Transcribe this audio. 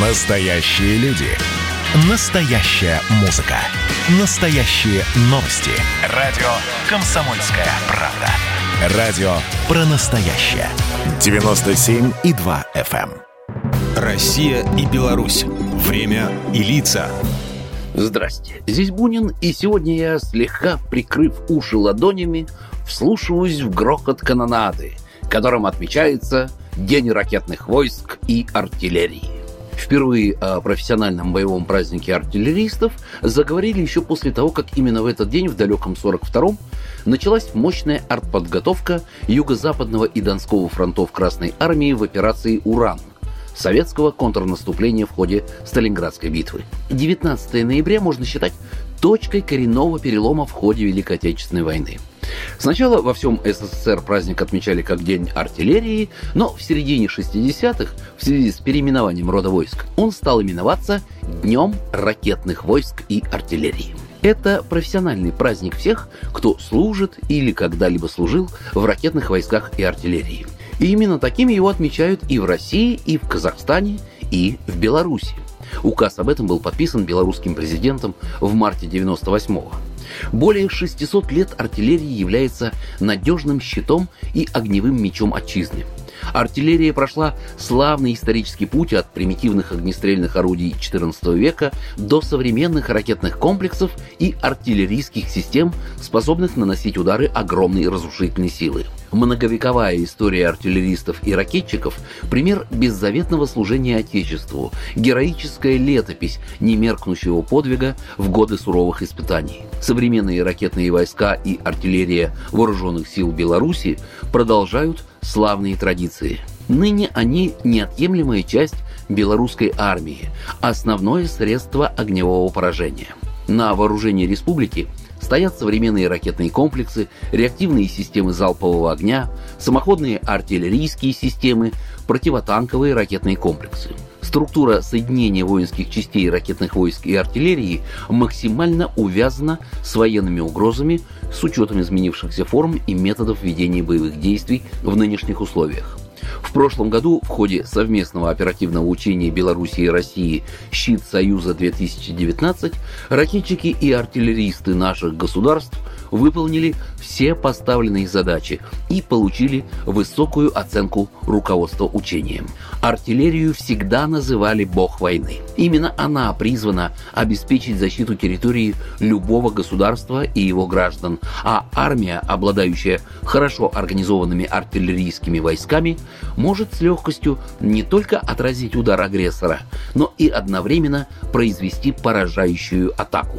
Настоящие люди. Настоящая музыка. Настоящие новости. Радио «Комсомольская правда». Радио про настоящее. 97,2 FM. эм. Россия и Беларусь. Время и лица. Здрасте, здесь Бунин, и сегодня я, слегка прикрыв уши ладонями, вслушиваюсь в грохот канонады, которым отмечается День ракетных войск и артиллерии. Впервые о профессиональном боевом празднике артиллеристов заговорили еще после того, как именно в этот день, в далеком 42-м, началась мощная артподготовка юго-западного и донского фронтов Красной Армии в операции «Уран», советского контрнаступления в ходе Сталинградской битвы. 19 ноября можно считать точкой коренного перелома в ходе Великой Отечественной войны. Сначала во всем СССР праздник отмечали как День артиллерии, но в середине 60-х, в связи с переименованием рода войск, он стал именоваться Днем ракетных войск и артиллерии. Это профессиональный праздник всех, кто служит или когда-либо служил в ракетных войсках и артиллерии. И именно таким его отмечают и в России, и в Казахстане, и в Беларуси. Указ об этом был подписан белорусским президентом в марте 98-го. Более 600 лет артиллерия является надежным щитом и огневым мечом отчизны. Артиллерия прошла славный исторический путь от примитивных огнестрельных орудий XIV века до современных ракетных комплексов и артиллерийских систем, способных наносить удары огромной разрушительной силы. Многовековая история артиллеристов и ракетчиков – пример беззаветного служения Отечеству, героическая летопись немеркнущего подвига в годы суровых испытаний. Современные ракетные войска и артиллерия вооруженных сил Беларуси продолжают славные традиции. Ныне они неотъемлемая часть белорусской армии, основное средство огневого поражения. На вооружении республики стоят современные ракетные комплексы, реактивные системы залпового огня, самоходные артиллерийские системы, противотанковые ракетные комплексы. Структура соединения воинских частей ракетных войск и артиллерии максимально увязана с военными угрозами с учетом изменившихся форм и методов ведения боевых действий в нынешних условиях. В прошлом году в ходе совместного оперативного учения Беларуси и России «Щит Союза-2019» ракетчики и артиллеристы наших государств выполнили все поставленные задачи и получили высокую оценку руководства учением. Артиллерию всегда называли «бог войны». Именно она призвана обеспечить защиту территории любого государства и его граждан, а армия, обладающая хорошо организованными артиллерийскими войсками, может с легкостью не только отразить удар агрессора, но и одновременно произвести поражающую атаку.